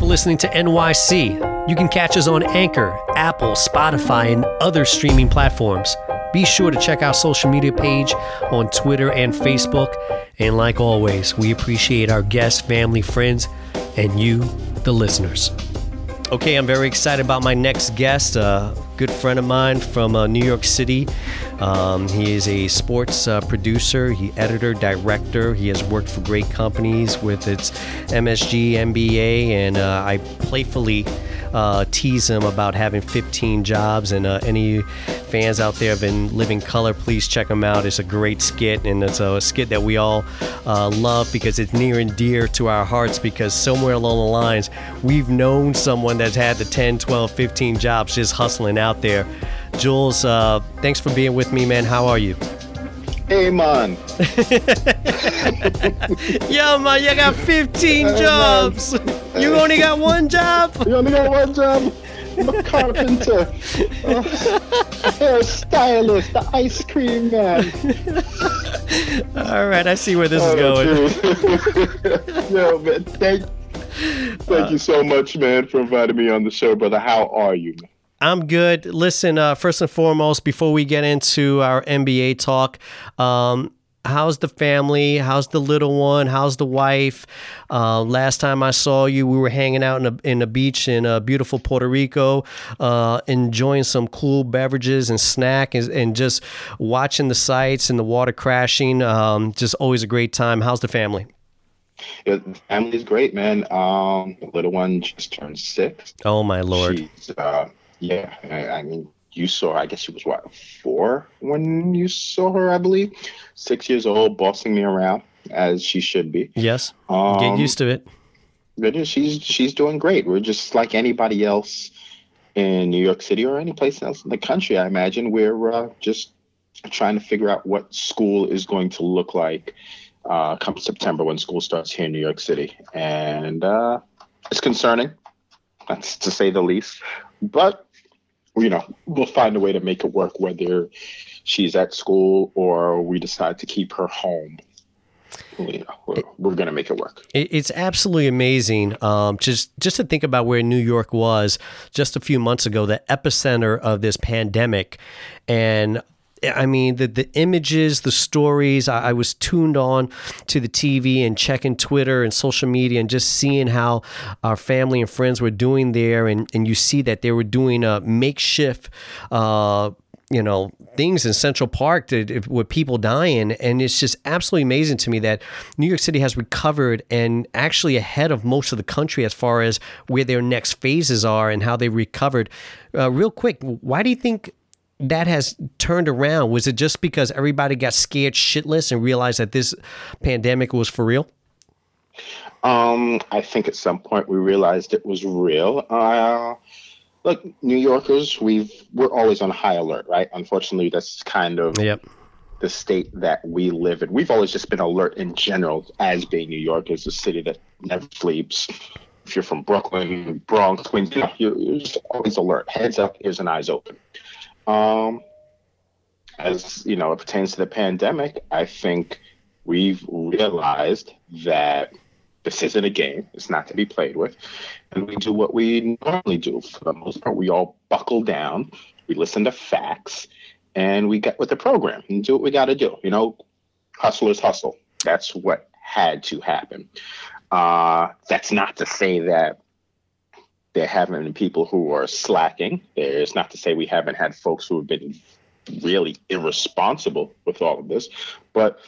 for listening to NYSEA. You can catch us on Anchor, Apple, Spotify, and other streaming platforms. Be sure to check our social media page on Twitter and Facebook. And like always, we appreciate our guests, family, friends, and you, the listeners. Okay, I'm very excited about my next guest, a good friend of mine from uh, New York City. Um, he is a sports uh, producer, he editor, director. He has worked for great companies with its MSG, NBA, and uh, I playfully uh, tease him about having 15 jobs. And uh, any fans out there of In Living Color, please check him out. It's a great skit, and it's a skit that we all uh, love because it's near and dear to our hearts. Because somewhere along the lines, we've known someone that's had the 10, 12, 15 jobs just hustling out there. Jules, uh, thanks for being with me, man. How are you? Hey, man. Yo, man, you got 15 Hey, jobs. You only got one job? You only got one job? I'm a carpenter, oh, a hairstylist, the ice cream man. All right, I see where this is Oh, going. dude. Yo, man, thank, thank uh, you so much, man, for inviting me on the show, brother. How are you, man? I'm good. Listen, uh, first and foremost, before we get into our NBA talk, um, how's the family? How's the little one? How's the wife? Uh, last time I saw you, we were hanging out in a in a beach in uh, beautiful Puerto Rico, uh, enjoying some cool beverages and snack, and, and just watching the sights and the water crashing. Um, just always a great time. How's the family? Yeah, the family's great, man. Um, the little one just turned six. Oh my lord! She's, uh, yeah, I, I mean, you saw I guess she was what, four when you saw her, I believe. Six years old, bossing me around as she should be. Yes, Um, get used to it. But she's she's doing great. We're just like anybody else in New York City or any place else in the country. I imagine we're uh, just trying to figure out what school is going to look like uh, come September when school starts here in New York City, and uh, it's concerning, that's to say the least. But you know, we'll find a way to make it work, whether she's at school or we decide to keep her home. You know, we're, we're going to make it work. It- It's absolutely amazing. Um, just just to think about where New York was just a few months ago, the epicenter of this pandemic, and I mean the the images, the stories. I, I was tuned on to the TV and checking Twitter and social media and just seeing how our family and friends were doing there, and and you see that they were doing a makeshift. Uh, you know things in Central Park that, with people dying, and it's just absolutely amazing to me that New York City has recovered and actually ahead of most of the country as far as where their next phases are and how they recovered. Uh, real quick, why do you think? That has turned around. Was it just because everybody got scared shitless and realized that this pandemic was for real? Um, I think at some point we realized it was real. Uh, look, New Yorkers, we've we're always on high alert, right? Unfortunately, that's kind of Yep. the state that we live in. We've always just been alert in general as being New York, is a city that never sleeps. If you're from Brooklyn, Bronx, Queens, you know, you're, you're just always alert. Heads up, ears and eyes open. Um, as you know, it pertains to the pandemic, I think we've realized that this isn't a game. It's not to be played with. And we do what we normally do. For the most part, we all buckle down, we listen to facts, and we get with the program and do what we got to do. You know, hustlers hustle. That's what had to happen. Uh, that's not to say that there haven't been people who are slacking. There's not to say we haven't had folks who have been really irresponsible with all of this. But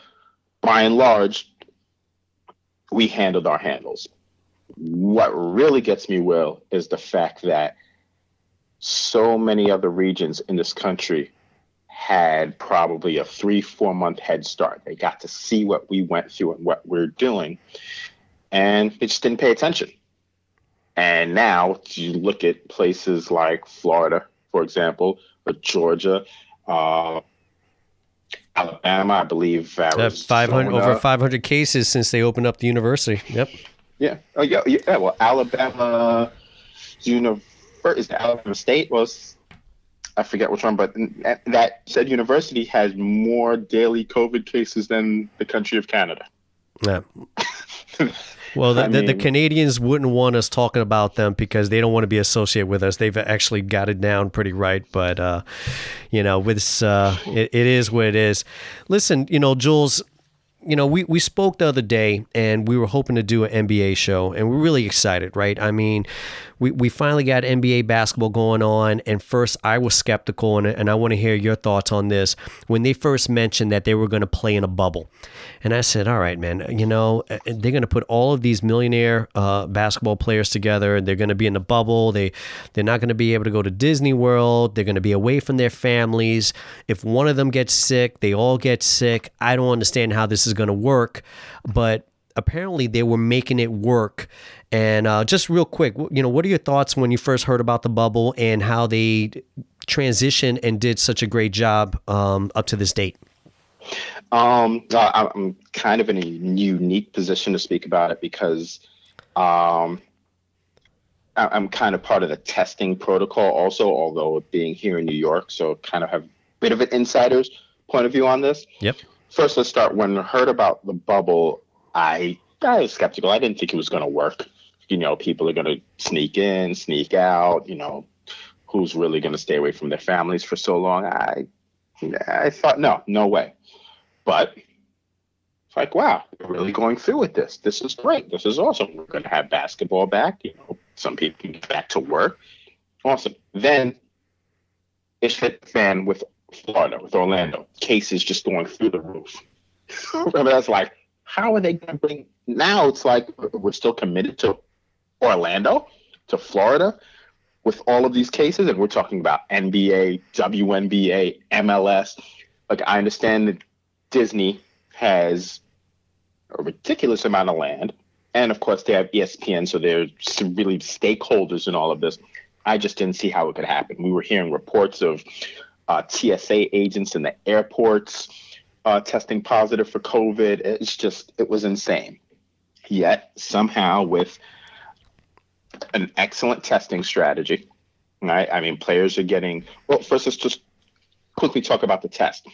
by and large, we handled our handles. What really gets me, Will, is the fact that so many other regions in this country had probably a three, four month head start. They got to see what we went through and what we're doing, and they just didn't pay attention. And now you look at places like Florida, for example, or Georgia, uh, Alabama, I believe. Uh, 500 over 500 cases since they opened up the university. Yep. Yeah. Oh, yeah. Yeah. Well, Alabama University is it Alabama State was. I forget which one, but that said university has more daily COVID cases than the country of Canada. Yeah. Well, the, the, the, Canadians wouldn't want us talking about them because they don't want to be associated with us. They've actually got it down pretty right, but uh, you know, with uh, it, it is what it is. Listen, you know, Jules, you know, we, we spoke the other day and we were hoping to do an NBA show and we're really excited, right? I mean, we, we finally got NBA basketball going on. And first, I was skeptical, and, and I want to hear your thoughts on this. When they first mentioned that they were going to play in a bubble, and I said, all right, man, you know, uh, they're going to put all of these millionaire uh, basketball players together. And they're going to be in the bubble. They, they're not going to be able to go to Disney World. They're going to be away from their families. If one of them gets sick, they all get sick. I don't understand how this is going to work. But apparently they were making it work. And uh, just real quick, you know, what are your thoughts when you first heard about the bubble and how they transitioned and did such a great job um, up to this date? Um, I'm kind of in a unique position to speak about it because um, I'm kind of part of the testing protocol also, although being here in New York, so kind of have a bit of an insider's point of view on this. Yep. First, let's start. When I heard about the bubble, I I was skeptical. I didn't think it was going to work. You know, people are going to sneak in, sneak out. You know, who's really going to stay away from their families for so long? I I thought no, no way. But it's like, wow, we're really going through with this. This is great. This is awesome. We're going to have basketball back. You know, some people can get back to work. Awesome. Then it hit the fan with Florida, with Orlando. Cases just going through the roof. Remember, that's like, how are they going to bring? Now it's like we're still committed to Orlando, to Florida, with all of these cases, and we're talking about NBA, WNBA, MLS. Like I understand that Disney has a ridiculous amount of land, and of course they have ESPN, so they're really stakeholders in all of this. I just didn't see how it could happen. We were hearing reports of uh, TSA agents in the airports uh, testing positive for COVID. It's just, it was insane. Yet somehow, with an excellent testing strategy, right? I mean, players are getting, well, first, let's just quickly talk about the test.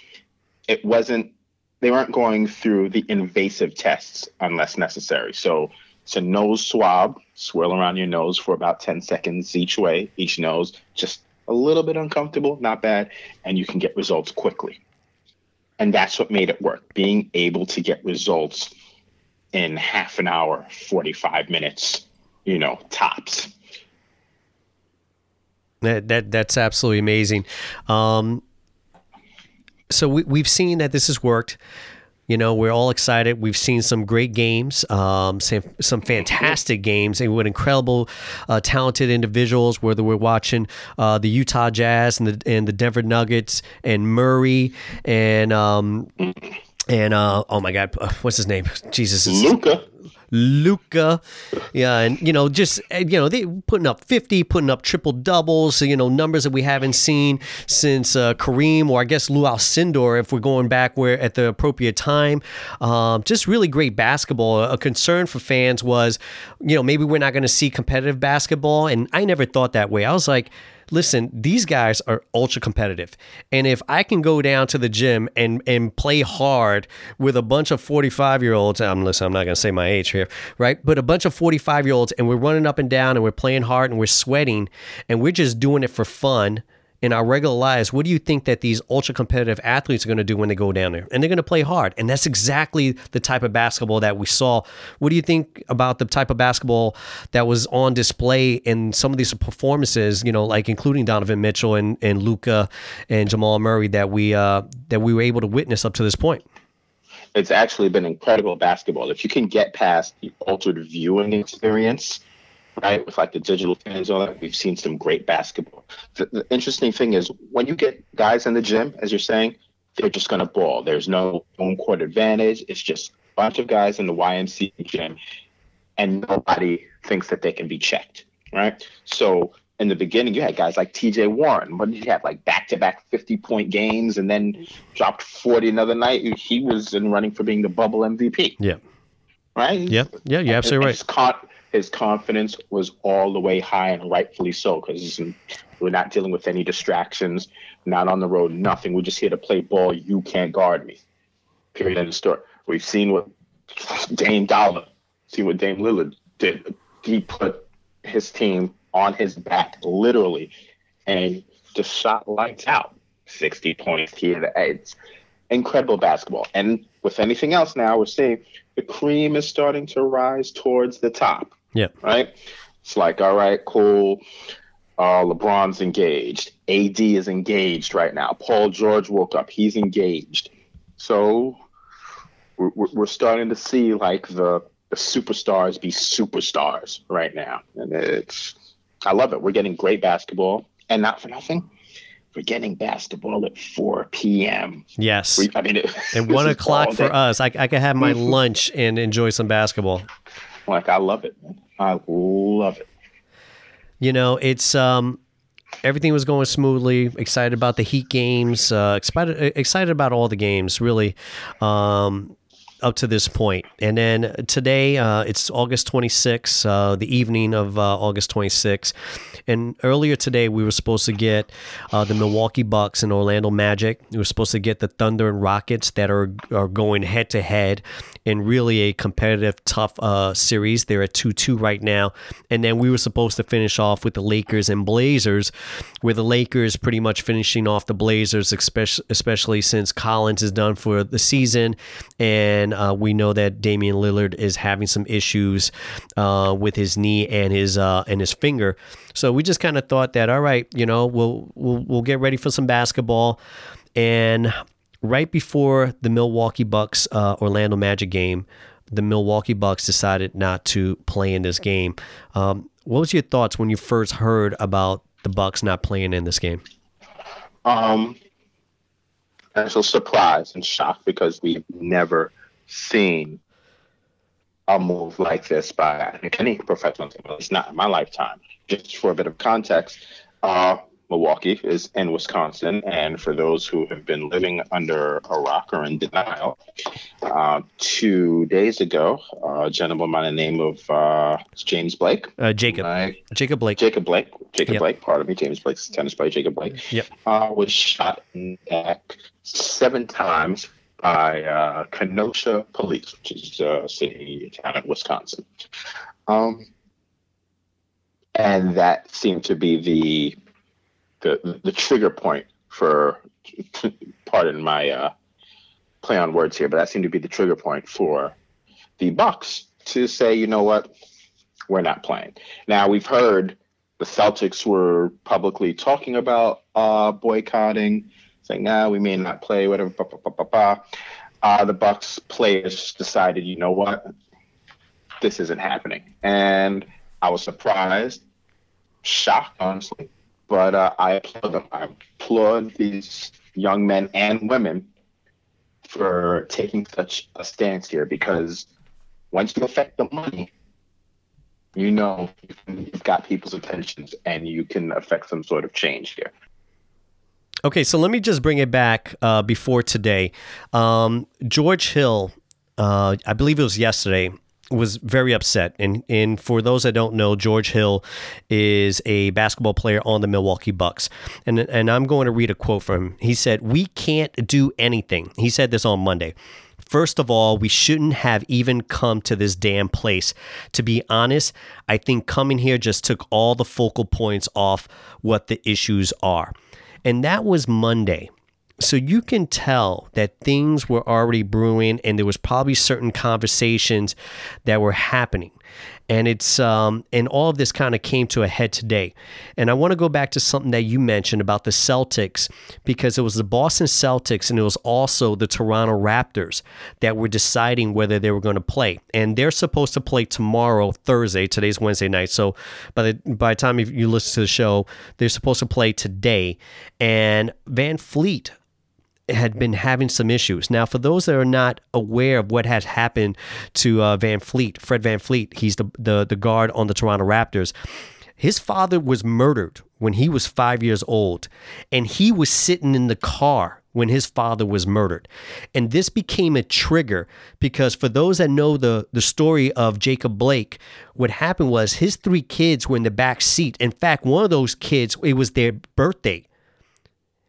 It wasn't, they weren't going through the invasive tests unless necessary. So it's a nose swab, swirl around your nose for about 10 seconds each way, each nose, just a little bit uncomfortable, not bad, and you can get results quickly. And that's what made it work, being able to get results in half an hour, 45 minutes, you know, tops. That, that that's absolutely amazing. Um, so we, we've seen that this has worked. You know, we're all excited. We've seen some great games, um, some, some fantastic games, and with incredible, uh, talented individuals. Whether we're watching uh, the Utah Jazz and the and the Denver Nuggets and Murray and um, and uh, oh my God, what's his name? Jesus, Luka. Luka, yeah, and you know, just eh, you know, they putting up fifty, putting up triple doubles, you know, numbers that we haven't seen since uh, Kareem or I guess Lew Alcindor, if we're going back where at the appropriate time. Um, just really great basketball. A concern for fans was, you know, maybe we're not going to see competitive basketball, and I never thought that way. I was like listen, these guys are ultra competitive. And if I can go down to the gym and, and play hard with a bunch of 45 year olds, I'm listen, I'm not going to say my age here, right? But a bunch of 45 year olds and we're running up and down and we're playing hard and we're sweating and we're just doing it for fun in our regular lives, what do you think that these ultra competitive athletes are going to do when they go down there? And they're going to play hard. And that's exactly the type of basketball that we saw. What do you think about the type of basketball that was on display in some of these performances, you know, like including Donovan Mitchell and, and Luka and Jamal Murray that we uh, that we were able to witness up to this point? It's actually been incredible basketball. If you can get past the altered viewing experience, right? With like the digital fans, all that, we've seen some great basketball. The, the interesting thing is when you get guys in the gym, as you're saying, they're just going to ball. There's no home court advantage. It's just a bunch of guys in the YMC gym, and nobody thinks that they can be checked, right? So in the beginning, you had guys like TJ Warren. What did you have? Like back to back 50 point games and then dropped 40 another night. He was in running for being the bubble MVP. Yeah. Right? Yeah. Yeah. You're absolutely right. Caught, his confidence was all the way high and rightfully so because we're not dealing with any distractions, not on the road, nothing. We're just here to play ball. You can't guard me. Period. End of story. We've seen what Dame Dolla see what Dame Lillard did. He put his team on his back, literally, and just shot lights out. 60 points here to eight. Incredible basketball. And with anything else now, we're seeing the cream is starting to rise towards the top. Yeah. Right? It's like, all right, cool. Uh, LeBron's engaged. AD is engaged right now. Paul George woke up. He's engaged. So we're, we're starting to see like the, the superstars be superstars right now. And it's, I love it. We're getting great basketball. And not for nothing, we're getting basketball at 4 p.m. Yes. We, I mean, it, and one o'clock for us. I, I can have my lunch and enjoy some basketball. Like, I love it. I love it. You know, it's um, everything was going smoothly. Excited about the Heat games. Uh, excited excited about all the games. Really. Um, up to this point. And then today, uh, it's August 26th, uh, the evening of uh, August 26th. And earlier today, we were supposed to get uh, the Milwaukee Bucks and Orlando Magic. We were supposed to get the Thunder and Rockets that are, are going head to head in really a competitive, tough uh, series. They're at 2 2 right now. And then we were supposed to finish off with the Lakers and Blazers, where the Lakers pretty much finishing off the Blazers, especially, especially since Collins is done for the season. And uh, we know that Damian Lillard is having some issues uh, with his knee and his uh, and his finger. So we just kind of thought that, all right, you know, we'll we'll we'll get ready for some basketball, and right before the Milwaukee Bucks uh, Orlando Magic game, the Milwaukee Bucks decided not to play in this game. Um, what was your thoughts when you first heard about the Bucks not playing in this game? Um, I was surprised and shocked because we've never seen a move like this by any professional team. It's not in my lifetime. Just for a bit of context, uh, Milwaukee is in Wisconsin, and for those who have been living under a rock or in denial, uh, two days ago, a gentleman by the name of uh, James Blake, uh, Jacob, Jacob Blake, Jacob Blake, Jacob yep. Blake, pardon me, James Blake's tennis player, Jacob Blake, yep. Uh, was shot in the neck seven times by uh, Kenosha Police, which is a city town in Wisconsin. Um, and that seemed to be the the the trigger point for pardon my uh, play on words here, but that seemed to be the trigger point for the Bucks to say, you know what, we're not playing. Now we've heard the Celtics were publicly talking about uh, saying, "Nah, we may not play." Whatever. Bah, bah, bah, uh, the Bucks players decided, you know what, this isn't happening, and I was surprised, shocked, honestly. But uh, I applaud them. I applaud these young men and women for taking such a stance here because once you affect the money, you know you've got people's attentions and you can affect some sort of change here. Okay, so let me just bring it back uh, before today. Um, George Hill, uh, I believe it was yesterday, was very upset. And, and for those that don't know, George Hill is a basketball player on the Milwaukee Bucks. And, and I'm going to read a quote from him. He said, We can't do anything. He said this on Monday. First of all, we shouldn't have even come to this damn place. To be honest, I think coming here just took all the focal points off what the issues are. And that was Monday. So you can tell that things were already brewing and there was probably certain conversations that were happening and it's um, and all of this kind of came to a head today. And I want to go back to something that you mentioned about the Celtics because it was the Boston Celtics and it was also the Toronto Raptors that were deciding whether they were going to play. And they're supposed to play tomorrow, Thursday. Today's Wednesday night, so by the by the time you listen to the show, they're supposed to play today. And VanVleet had been having some issues. Now, for those that are not aware of what has happened to uh, VanVleet, Fred VanVleet, he's the, the, the guard on the Toronto Raptors. His father was murdered when he was five years old, and he was sitting in the car when his father was murdered. And this became a trigger because for those that know the, the story of Jacob Blake, what happened was his three kids were in the back seat. In fact, one of those kids, it was their birthday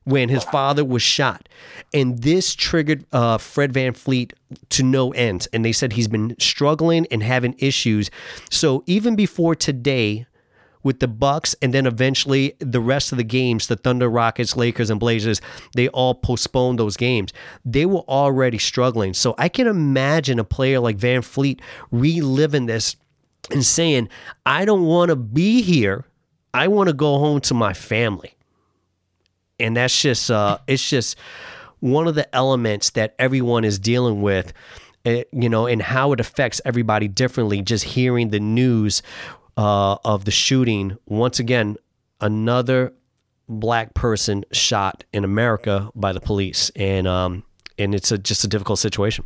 when his father was shot. And this triggered uh, Fred VanVleet to no end. And they said he's been struggling and having issues. So even before today, with the Bucks and then eventually the rest of the games, the Thunder, Rockets, Lakers, and Blazers, they all postponed those games. They were already struggling. So I can imagine a player like VanVleet reliving this and saying, I don't want to be here. I want to go home to my family. And that's just uh it's just one of the elements that everyone is dealing with. uh, you know, and how it affects everybody differently. Just hearing the news uh, of the shooting. Once again, another black person shot in America by the police, and um, and it's a, just a difficult situation.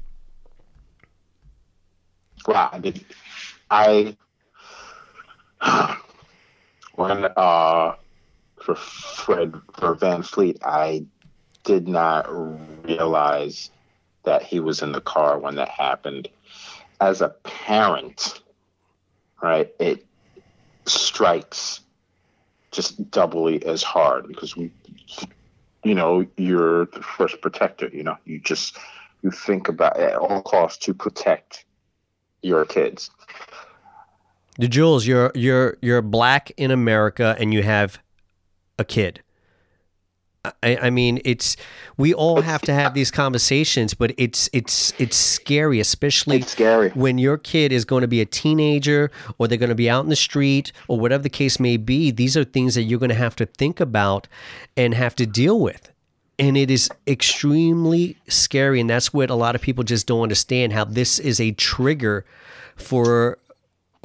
Wow, I. I when uh for Fred for VanVleet, I did not realize that he was in the car when that happened. As a parent, right, it strikes just doubly as hard because you know, you're the first protector. You know, you just you think about at all costs to protect your kids. The Jules, you're you're you're black in America, and you have a kid. I, I mean, it's we all have to have these conversations, but it's it's it's scary, especially It's scary. when your kid is going to be a teenager or they're going to be out in the street or whatever the case may be. These are things that you're going to have to think about and have to deal with. And it is extremely scary. And that's what a lot of people just don't understand how this is a trigger for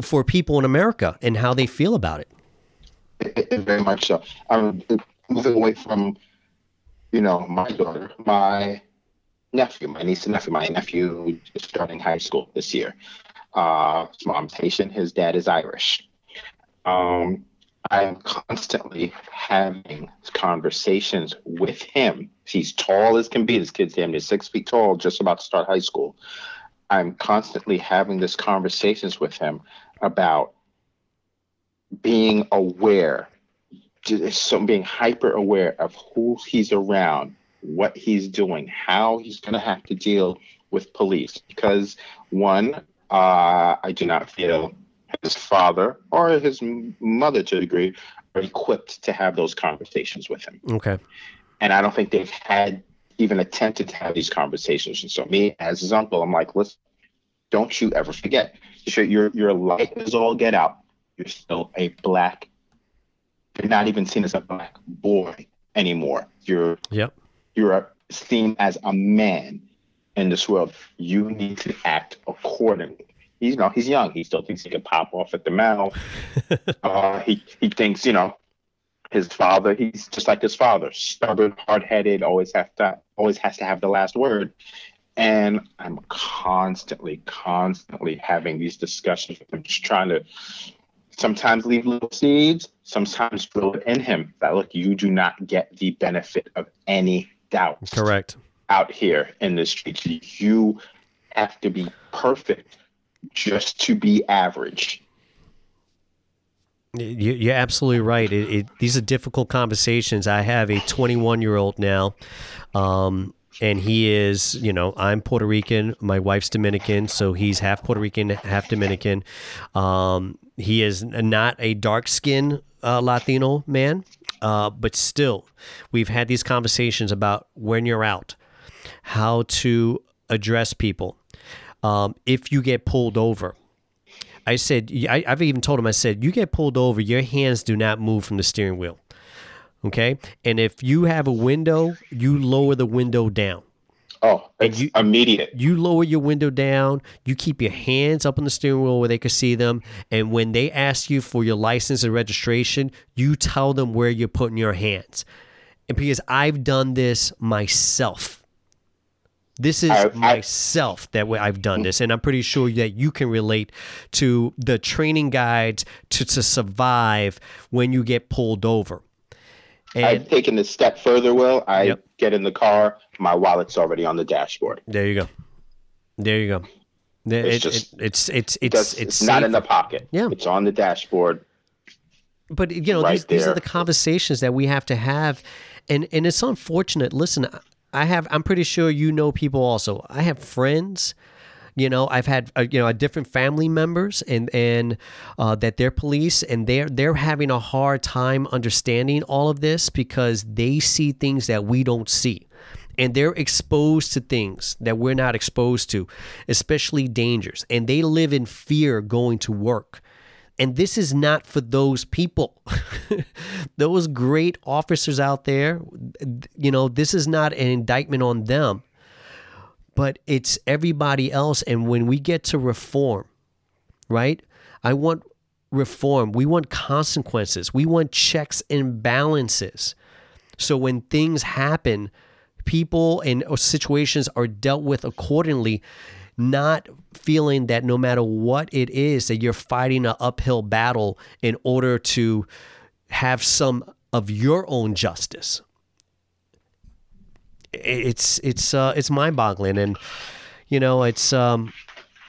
for people in America and how they feel about it. It- it- very much so. I'm moving away from, you know, my daughter, my nephew, my niece and nephew. My nephew is starting high school this year. Uh, his mom's Haitian, his dad is Irish. Um, I'm constantly having conversations with him. He's tall as can be. This kid's damn near six feet tall, just about to start high school. I'm constantly having these conversations with him about being aware, just so being hyper aware of who he's around, what he's doing, how he's going to have to deal with police. Because one, uh, I do not feel his father or his mother, to a degree, are equipped to have those conversations with him Okay. and I don't think they've had even attempted to have these conversations. And so, me as his uncle, I'm like, listen, don't you ever forget, your your, your light is all get out. You're still a black. You're not even seen as a black boy anymore. You're Yep. you're seen as a man in this world. You need to act accordingly. He's you know he's young. He still thinks he can pop off at the mouth. uh, he he thinks you know his father. He's just like his father, stubborn, hard headed. Always have to always has to have the last word. And I'm constantly, constantly having these discussions with him, just trying to sometimes leave little seeds, sometimes drill it in him that look, you do not get the benefit of any doubt Correct. out here in the streets. You have to be perfect just to be average. You- You're absolutely right. It, it, these are difficult conversations. I have a 21 year old now, um, and he is, you know, I'm Puerto Rican. My wife's Dominican, so he's half Puerto Rican, half Dominican. Um, he is not a dark skinned uh, Latino man, uh, but still, we've had these conversations about when you're out, how to address people. Um, if you get pulled over, I said, I, I've even told him, I said, you get pulled over, your hands do not move from the steering wheel. Okay. And if you have a window, you lower the window down. Oh, And you- immediate. You lower your window down, you keep your hands up on the steering wheel where they can see them. And when they ask you for your license and registration, you tell them where you're putting your hands. And because I've done this myself. This is I- I- myself that way I've done this, and I'm pretty sure that you can relate to the training guides to, to survive when you get pulled over. And I've taken this step further, Will. I Yep. get in the car, my wallet's already on the dashboard. there you go, there you go. It's it- just- it- it's it's it's it's, it's not in the pocket. Yeah. It's on the dashboard. but you know Right these, these are the conversations that we have to have and and it's unfortunate listen i have i'm pretty sure you know people also i have friends you know i've had uh, you know a different family members and and uh, that they're police and they're they're having a hard time understanding all of this because they see things that we don't see. And they're exposed to things that we're not exposed to especially dangers. And they live in fear going to work. And this is not for those people. those great officers out there, you know, this is not an indictment on them, but it's everybody else. And when we get to reform, right? I want reform. We want consequences. We want checks and balances. So when things happen, people and situations are dealt with accordingly, not feeling that no matter what it is that you're fighting an uphill battle in order to have some of your own justice. It's it's uh, it's mind boggling, and you know it's um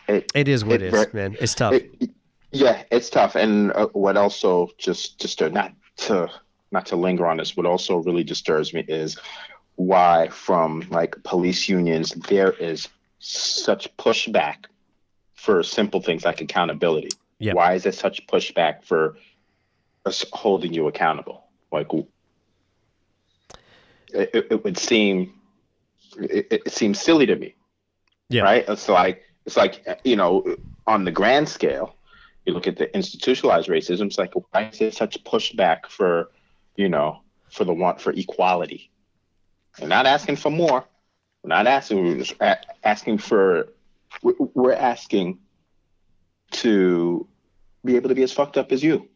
It, it is what It it is, man. It's tough. it- yeah, it's tough. And uh, what also just just to not to not to linger on this, what also really disturbs me is why from like police unions there is such pushback for simple things like accountability. Yeah. Why is there such pushback for us holding you accountable? Like it, it, would seem it, it seems silly to me. Yeah. right? It's like it's like you know on the grand scale you look at the institutionalized racism it's like why is there such pushback for you know for the want for equality? We're not asking for more. We're not asking we're just a- asking for we're we're asking to be able to be as fucked up as you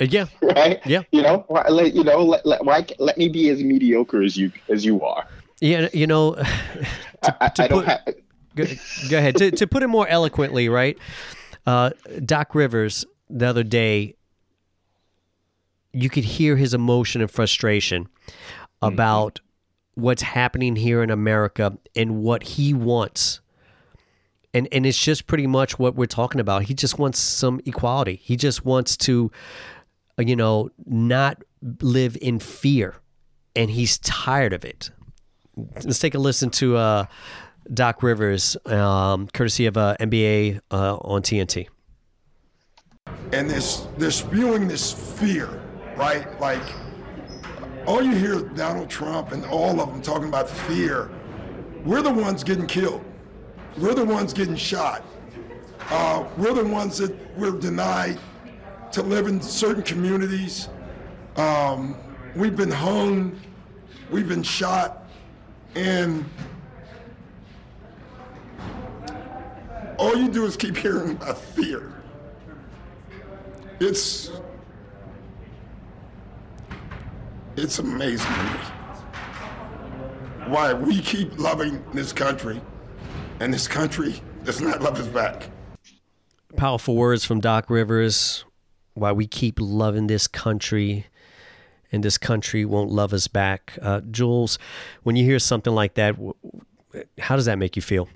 yeah, right Yeah. you know why, let, you know let, let, why, let me be as mediocre as you as you are yeah. You know, I, I, to I put- go, go ahead. To, to put it more eloquently, right? Uh, Doc Rivers the other day, you could hear his emotion and frustration about what's happening here in America and what he wants. And, and it's just pretty much what we're talking about. He just wants some equality. He just wants to, you know, not live in fear. And he's tired of it. Let's take a listen to uh, Doc Rivers, um, courtesy of uh, NBA uh, on TNT. and this they're spewing this fear, right? Like all you hear Donald Trump and all of them talking about fear. We're the ones getting killed. We're the ones getting shot. Uh, we're the ones that we're denied to live in certain communities. Um, we've been hung. We've been shot. And all you do is keep hearing about fear. It's it's amazing to me why we keep loving this country and this country does not love us back. Powerful words from Doc Rivers. Why we keep loving this country, and this country won't love us back. Uh, Jules, when you hear something like that, w- w- how does that make you feel?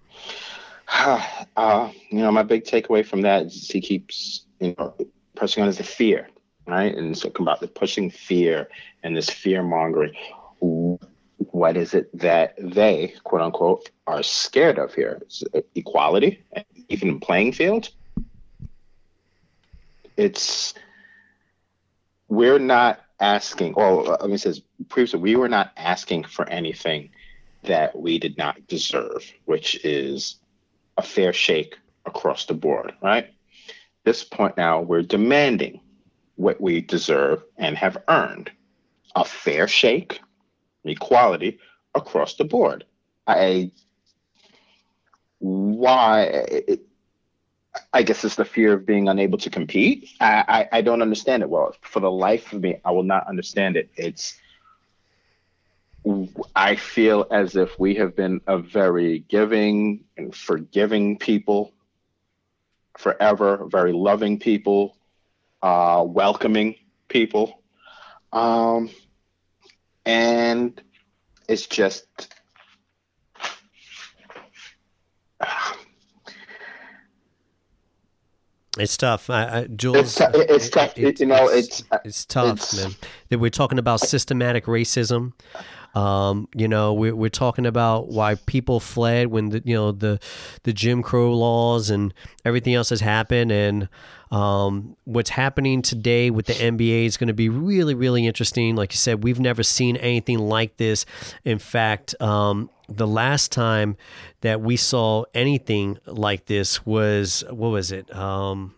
uh, you know, my big takeaway from that is he keeps, you know, pressing on is the fear, right? And so come about the pushing fear and this fear mongering. What is it that they, quote unquote, are scared of here? it equality, even playing field. It's we're not asking. Well, let me say previously, we were not asking for anything that we did not deserve, which is a fair shake across the board, right? This point now, we're demanding what we deserve and have earned a fair shake, equality across the board. I, why, I guess it's the fear of being unable to compete. I, I, I don't understand it. Well, for the life of me, I will not understand it. It's, I feel as if we have been a very giving and forgiving people forever, very loving people, uh, welcoming people. Um, and it's just, It's tough, I, I, Jules. It's, it's it- tough. it- you know, it's, it's uh, it's tough, it's- man. That We're talking about systematic racism. Um, you know, we're, we're talking about why people fled when the you know the the Jim Crow laws and everything else has happened, and um, what's happening today with the NBA is going to be really really interesting. Like you said, we've never seen anything like this. In fact, um, the last time that we saw anything like this was what was it? Um,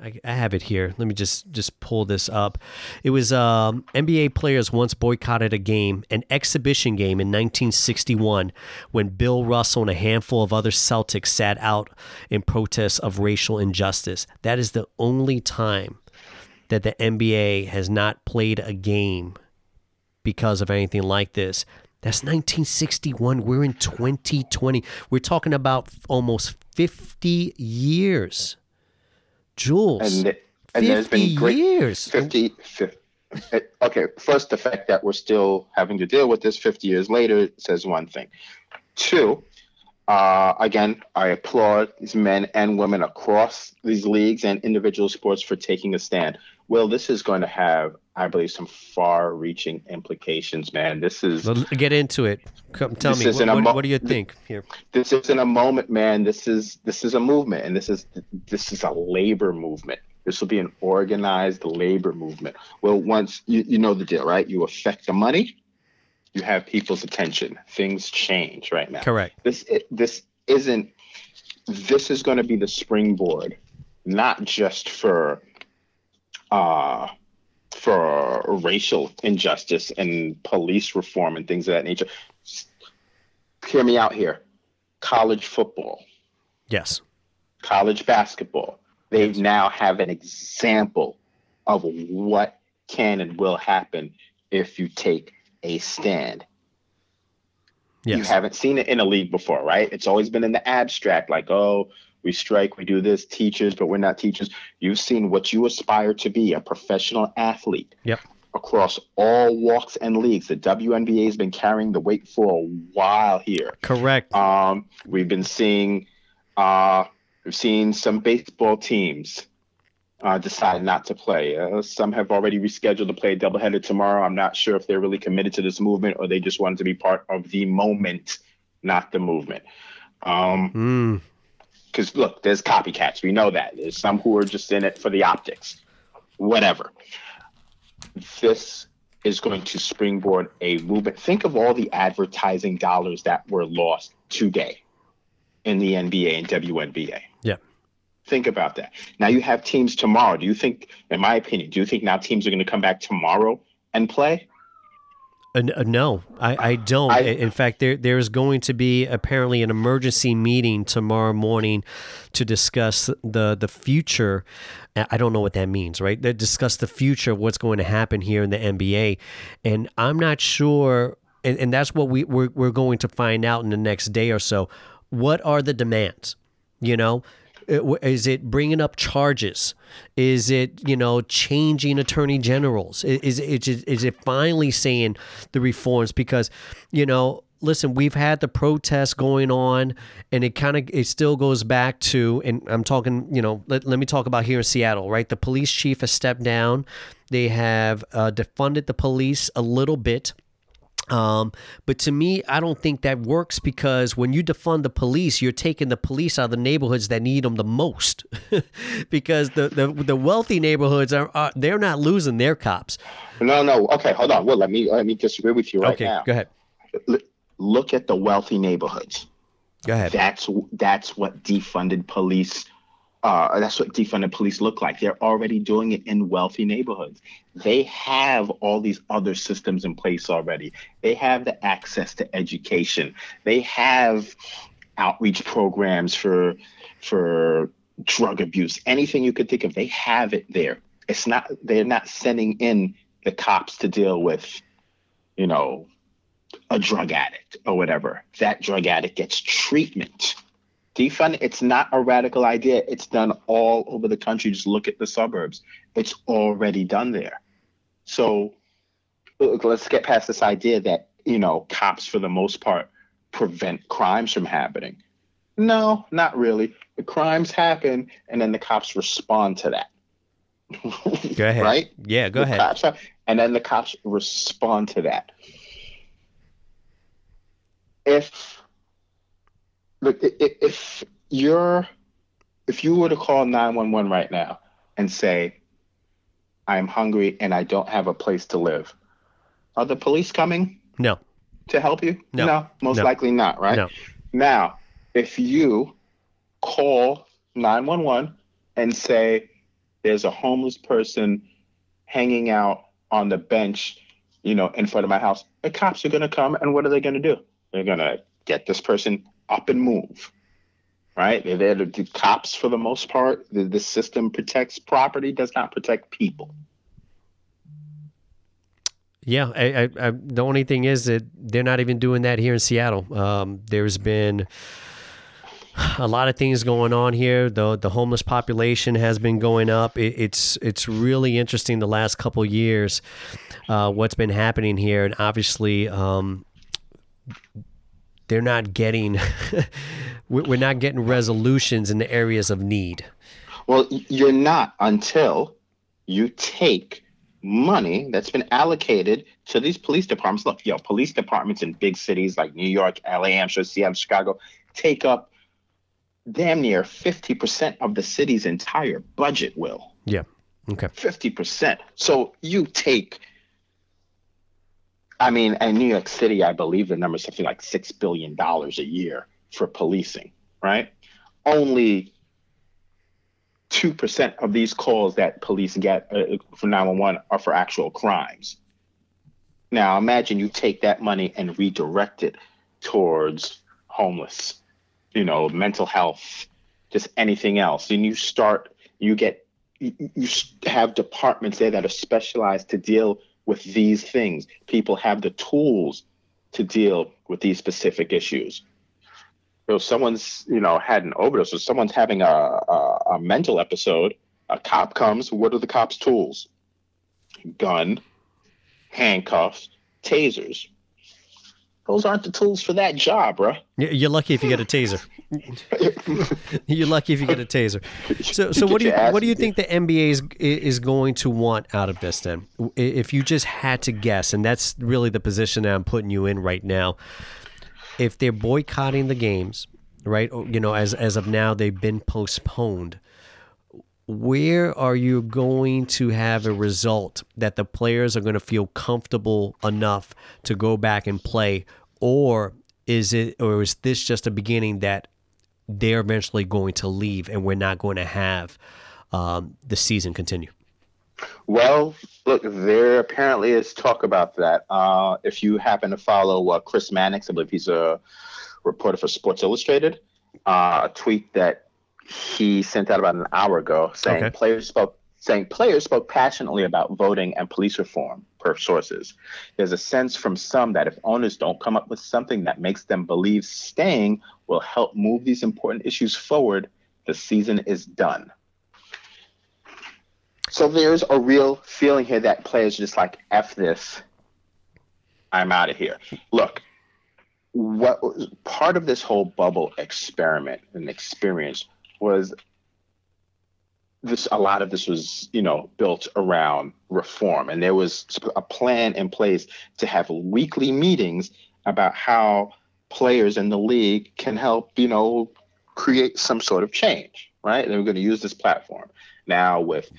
I, I have it here. Let me just just pull this up. It was um, NBA players once boycotted a game, an exhibition game in 1961, when Bill Russell and a handful of other Celtics sat out in protest of racial injustice. That is the only time that the NBA has not played a game because of anything like this. That's 1961. We're in 2020. We're talking about almost 50 years. Jules. and and there's 50 been great years. 50, 50 okay first the fact that we're still having to deal with this 50 years later says one thing two uh, again i applaud these men and women across these leagues and individual sports for taking a stand well this is going to have i believe some far reaching implications man this is Well, Get into it. Come, tell me, what, what, mo- what do you think here? this isn't a moment, man. This is this is a movement, and this is this is a labor movement. This will be an organized labor movement. Well, once you, you know the deal, right? You affect the money, you have people's attention. Things change right now. Correct. This this isn't. This is going to be the springboard, not just for uh for racial injustice and police reform and things of that nature. Just Hear me out here. College football, Yes. college basketball, they now have an example of what can and will happen if you take a stand. Yes. You haven't seen it in a league before, right? It's always been in the abstract, like, oh, we strike, we do this, teachers, but we're not teachers. You've seen what you aspire to be a professional athlete Yep. across all walks and leagues. The WNBA has been carrying the weight for a while here. Correct. Um, we've been seeing, uh, we've seen some baseball teams uh, decide not to play. Uh, some have already rescheduled to play doubleheader tomorrow. I'm not sure if they're really committed to this movement or they just wanted to be part of the moment, not the movement. Um, Mm, because look, there's copycats. We know that. There's some who are just in it for the optics. Whatever. This is going to springboard a movement. Think of all the advertising dollars that were lost today in the NBA and WNBA. yeah. Think about that. Now you have teams tomorrow. Do you think, in my opinion, do you think now teams are going to come back tomorrow and play? Uh, uh, no, I, I don't. I- In fact, there there is going to be apparently an emergency meeting tomorrow morning to discuss the the future. I don't know what that means, right? They discuss the future of what's going to happen here in the NBA, and I'm not sure. And, and that's what we we're, we're going to find out in the next day or so. What are the demands? You know, is it bringing up charges? Is it you know changing attorney generals? Is it is, is it finally saying the reforms? Because you know, listen, we've had the protests going on, and it kind of it still goes back to, and I'm talking, you know, let, let me talk about here in Seattle, right? The police chief has stepped down. They have uh, defunded the police a little bit. Um, but to me, I don't think that works because when you defund the police, you're taking the police out of the neighborhoods that need them the most. because the, the the wealthy neighborhoods are, are they're not losing their cops. No, no. Okay, hold on. Well, let me let me disagree with you right okay, now. go ahead. L- look at the wealthy neighborhoods. Go ahead. That's that's what defunded police. Uh, that's what defunded police look like. They're already doing it in wealthy neighborhoods. They have all these other systems in place already. They have the access to education. They have outreach programs for for drug abuse. Anything you could think of, they have it there. It's not. They're not sending in the cops to deal with, you know, a drug addict or whatever. That drug addict gets treatment. Defund, it's not a radical idea. It's done all over the country. Just look at the suburbs. It's already done there. So look, let's get past this idea that, you know, cops for the most part prevent crimes from happening. No, not really. The crimes happen, and then the cops respond to that. Go ahead. right? Yeah, go The ahead. cops and then the cops respond to that. If look, if you're, if you were to call nine one one right now and say, "I'm hungry and I don't have a place to live," are the police coming No. to help you? No. most No. likely not. Right? No. Now, if you call 911 and say there's a homeless person hanging out on the bench, you know, in front of my house, the cops are going to come and what are they going to do? They're going to get this person up and move. Right? They're there to do cops for the most part. The, the system protects property, does not protect people. Yeah, I, I, I, the only thing is that they're not even doing that here in Seattle. Um, there's been a lot of things going on here. the The homeless population has been going up. It, it's it's really interesting the last couple years uh, what's been happening here, and obviously um, they're not getting we- we're not getting resolutions in the areas of need. Well, you're not until you take money that's been allocated to these police departments. Look, yo, police departments in big cities like New York, LA, Amsterdam, Seattle, Chicago take up damn near 50% of the city's entire budget, Will. Yeah. Okay. 50%. So you take, I mean, in New York City, I believe the number is something like $6 billion a year for policing, right? Only 2% of these calls that police get uh, for 911 are for actual crimes. Now, imagine you take that money and redirect it towards homeless, you know, mental health, just anything else. And you start, you get you, you have departments there that are specialized to deal with these things. People have the tools to deal with these specific issues. If someone's, you know, had an overdose or someone's having a, a, a mental episode, a cop comes. What are the cop's tools? Gun, handcuffs, tasers. Those aren't the tools for that job, bro. You're lucky if you get a taser. You're lucky if you get a taser. So, so what do you what do you think the NBA is is going to want out of this? Then, if you just had to guess, and that's really the position that I'm putting you in right now. If they're boycotting the games, right? You know, as as of now, they've been postponed. Where are you going to have a result that the players are going to feel comfortable enough to go back and play, or is it, or is this just a beginning that they're eventually going to leave and we're not going to have um, the season continue? Well, look, there apparently is talk about that. Uh, if you happen to follow uh, Chris Mannix, I believe he's a reporter for Sports Illustrated, uh, a tweet that he sent out about an hour ago saying Okay. players spoke saying players spoke passionately about voting and police reform per sources. There's a sense from some that if owners don't come up with something that makes them believe staying will help move these important issues forward, the season is done. So there's a real feeling here that players are just like F this. I'm out of here. Look, what was part of this whole bubble experiment and experience was this a lot of this was you know built around reform. And there was a plan in place to have weekly meetings about how players in the league can help you know create some sort of change right? And they were going to use this platform. Now with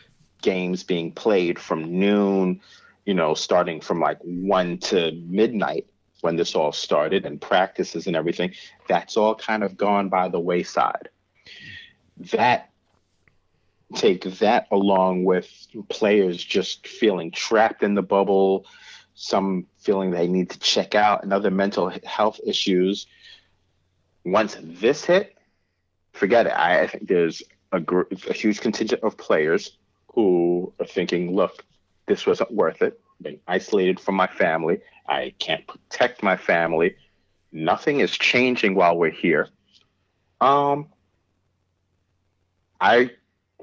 games being played from noon you know starting from like 1 to midnight when this all started and practices and everything that's all kind of gone by the wayside that take that along with players just feeling trapped in the bubble, some feeling they need to check out, and other mental health issues. Once this hit, forget it. I think there's a, gr- a huge contingent of players who are thinking, look, this wasn't worth it. Been isolated from my family. I can't protect my family. Nothing is changing while we're here. Um, I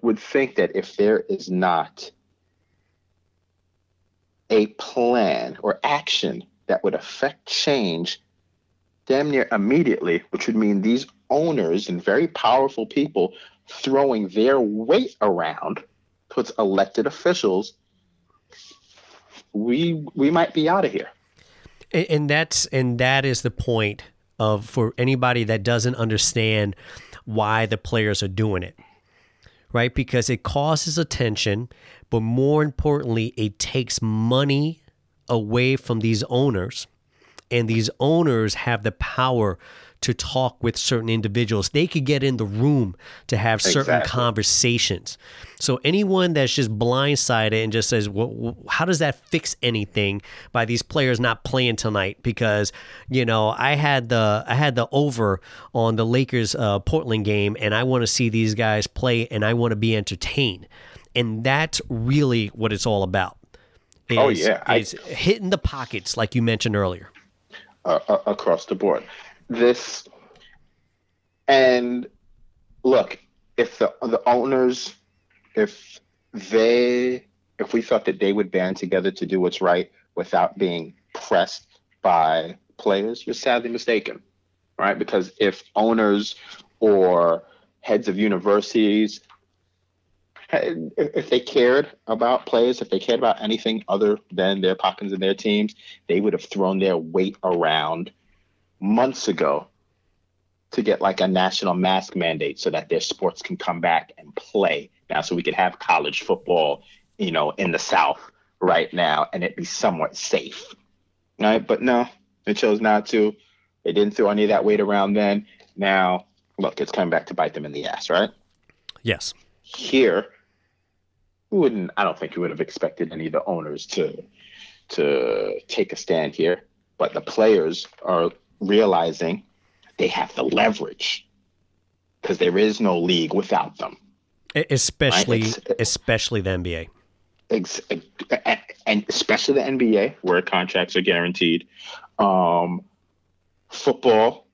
would think that if there is not a plan or action that would affect change damn near immediately, which would mean these owners and very powerful people throwing their weight around puts elected officials, we we might be out of here. And, and that's and that is the point of for anybody that doesn't understand why the players are doing it. Right? Because it causes attention, but more importantly, it takes money away from these owners. And these owners have the power to talk with certain individuals. They could get in the room to have certain Exactly. conversations. So anyone that's just blindsided and just says, "Well, how does that fix anything by these players not playing tonight?" Because you know, I had the I had the over on the Lakers uh, Portland game, and I want to see these guys play, and I want to be entertained, and that's really what it's all about. Oh, is- yeah. I- is hitting the pockets like you mentioned earlier. uh, across the board. This and look, if the the owners, if they, if we thought that they would band together to do what's right without being pressed by players, you're sadly mistaken, right? Because if owners or heads of universities if they cared about players, if they cared about anything other than their pockets and their teams, they would have thrown their weight around months ago to get like a national mask mandate so that their sports can come back and play now so we could have college football, you know, in the South right now and it be somewhat safe. Right? But no, they chose not to. They didn't throw any of that weight around then. Now, look, it's coming back to bite them in the ass, right? Yes. here we wouldn't i don't think you would have expected any of the owners to to take a stand here but the players are realizing they have the leverage because there is no league without them. Especially, It's- especially the NBA. Ex- and especially the nba where contracts are guaranteed. Um, football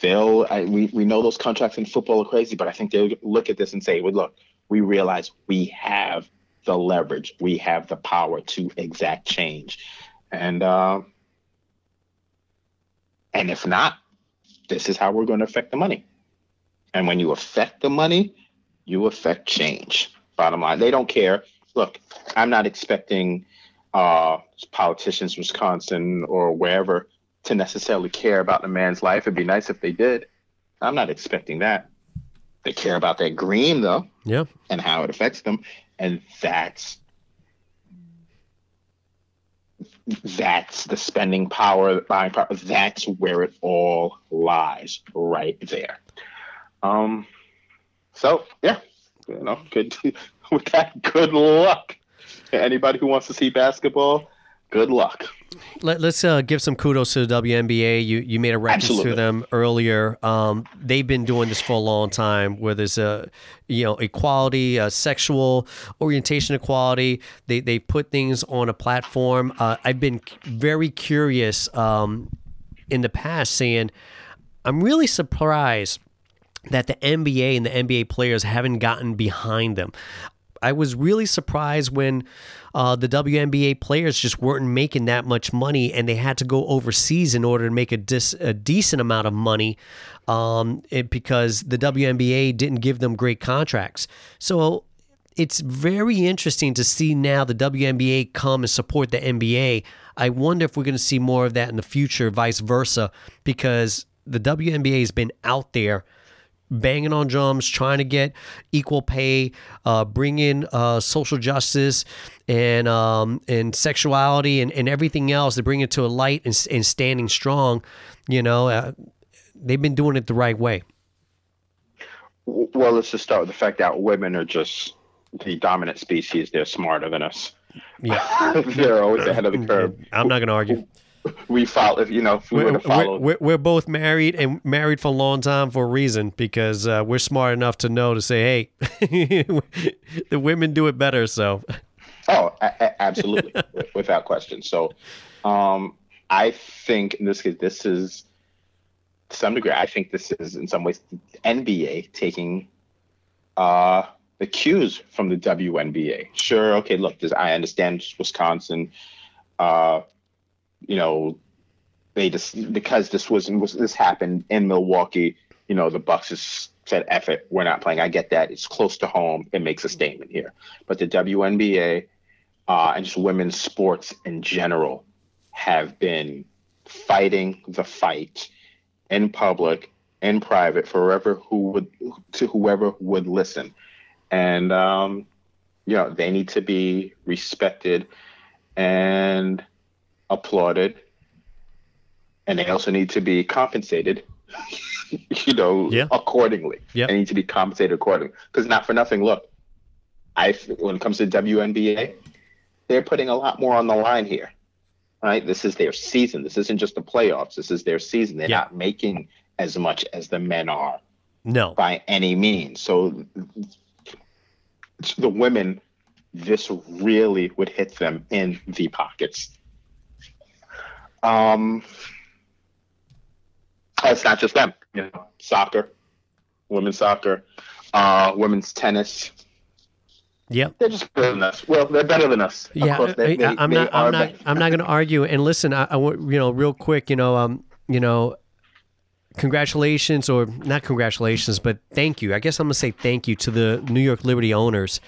they'll I, we, we know those contracts in football are crazy but i think they'll look at this and say well look we realize we have the leverage we have the power to exact change. And uh, and if not this is how we're going to affect the money. And when you affect the money you affect change. Bottom line they don't care. Look i'm not expecting uh, politicians wisconsin or wherever to necessarily care about the man's life. It'd be nice if they did. I'm not expecting that. They care about their green though Yeah. and how it affects them. And that's that's the spending power the buying power that's where it all lies right there. Um so yeah you know good with that good luck. Anybody who wants to see basketball good luck Let, us uh, give some kudos to the WNBA. You you made a reference Absolutely. to them earlier. Um, they've been doing this for a long time, where there's a you know equality, uh, sexual orientation equality. They they put things on a platform. Uh, I've been very curious um, in the past, saying I'm really surprised that the NBA and the NBA players haven't gotten behind them. I was really surprised when uh, the WNBA players just weren't making that much money and they had to go overseas in order to make a, dis- a decent amount of money um, it, because the WNBA didn't give them great contracts. So it's very interesting to see now the WNBA come and support the NBA. I wonder if we're going to see more of that in the future, vice versa, because the WNBA has been out there banging on drums, trying to get equal pay, uh, bring in uh, social justice and um, and sexuality and, and everything else to bring it to a light and, and standing strong. You know, uh, they've been doing it the right way. well let's just start with the fact that women are just the dominant species they're smarter than us Yeah, they're always ahead of the curve I'm not going to argue. We follow you know if we We're, were we're, we're both married and married for a long time for a reason because uh, we're smart enough to know to say, hey, the women do it better. So, Oh, a- a- absolutely, without question. So, um, I think in this case, this is to some degree. I think this is in some ways NBA taking uh, the cues from the WNBA. Sure, okay, look, this, I understand Wisconsin. Uh, you know, they just because this was, was this happened in Milwaukee. you know, the Bucks has said, "Eff it, we're not playing." I get that; it's close to home. It makes a statement here. But the WNBA uh, and just women's sports in general have been fighting the fight in public, in private, forever who would to whoever would listen, and um, you know they need to be respected and applauded, and they also need to be compensated. you know, Yeah. accordingly. Yeah. They need to be compensated accordingly. Because not for nothing, look, I when it comes to WNBA, they're putting a lot more on the line here. Right? This is their season. This isn't just the playoffs. This is their season. They're Yeah. not making as much as the men are No. by any means. So to the women, this really would hit them in the pockets. Um, it's not just them. You know, soccer, women's soccer, uh, women's tennis. Yep. They're just better than us. Well, they're better than us. Yeah, course, they- I, am they not. I'm not. I'm not going to argue. And listen, I, I want you know, real quick. You know, um, you know, congratulations or not congratulations, but thank you. I guess I'm going to say thank you to the New York Liberty owners,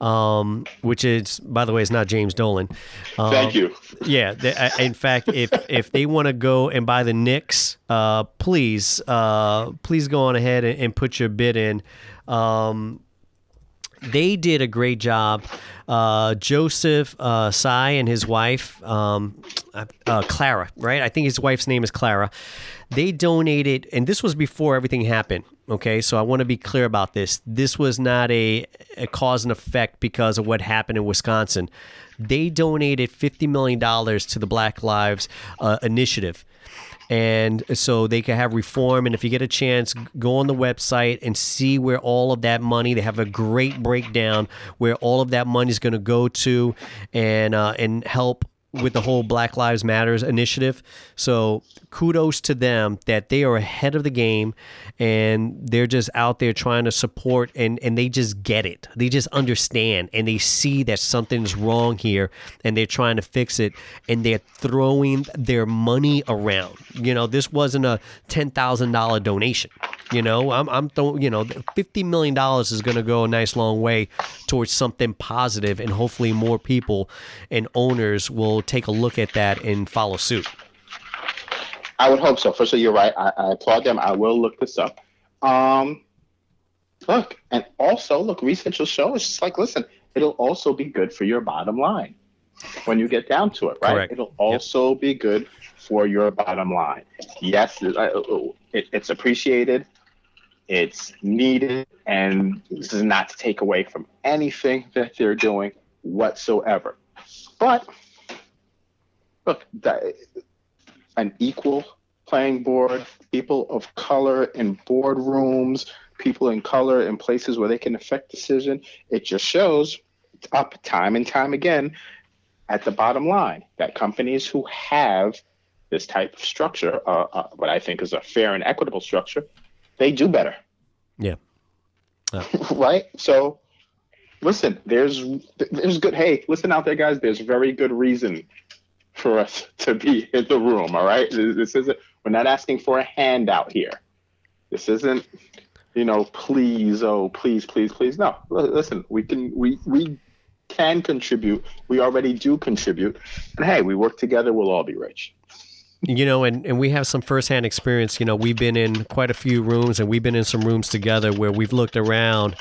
um, which is, by the way, is not James Dolan. Um, Thank you. Yeah. They, I- in fact, if if they want to go and buy the Knicks, uh, please, uh, please go on ahead and, and put your bid in. Um, they did a great job. Uh, Joseph uh, Tsai and his wife, um, uh, Clara, right? I think his wife's name is Clara. They donated, and this was before everything happened. Okay, so I want to be clear about this. This was not a, a cause and effect because of what happened in Wisconsin. They donated $50 million to the Black Lives uh, Initiative and so they can have reform and if you get a chance go on the website and see where all of that money they have a great breakdown where all of that money is going to go to and uh, and help with the whole black lives matters initiative. So kudos to them that they are ahead of the game and they're just out there trying to support and and they just get it. They just understand and they see that something's wrong here and they're trying to fix it and they're throwing their money around. You know this wasn't a $10,000 donation you know i'm i'm throwing you know 50 million dollars is going to go a nice long way towards something positive and hopefully more people and owners will take a look at that and follow suit I would hope so. First of all, you're right. I, I applaud them. I will look this up. Um, look, and also look, research will show. It's just like, listen, it'll also be good for your bottom line when you get down to it, right? Correct. It'll also be good for your bottom line. Yes, it, it, it's appreciated, it's needed, and this is not to take away from anything that they're doing whatsoever. But look, that, an equal playing board, people of color in boardrooms, people in color in places where they can affect decision. It just shows up time and time again at the bottom line that companies who have this type of structure, uh, uh, what I think is a fair and equitable structure, they do better, yeah right? So, listen, there's there's good. Hey, listen out there, guys. There's very good reason for us to be in the room. All right, this this isn't. We're not asking for a handout here. This isn't, you know, please, oh, please, please, please. No, Li- listen, we can, we we can contribute. We already do contribute, and hey, we work together. We'll all be rich. You know and, and we have some firsthand experience you know we've been in quite a few rooms and we've been in some rooms together where we've looked around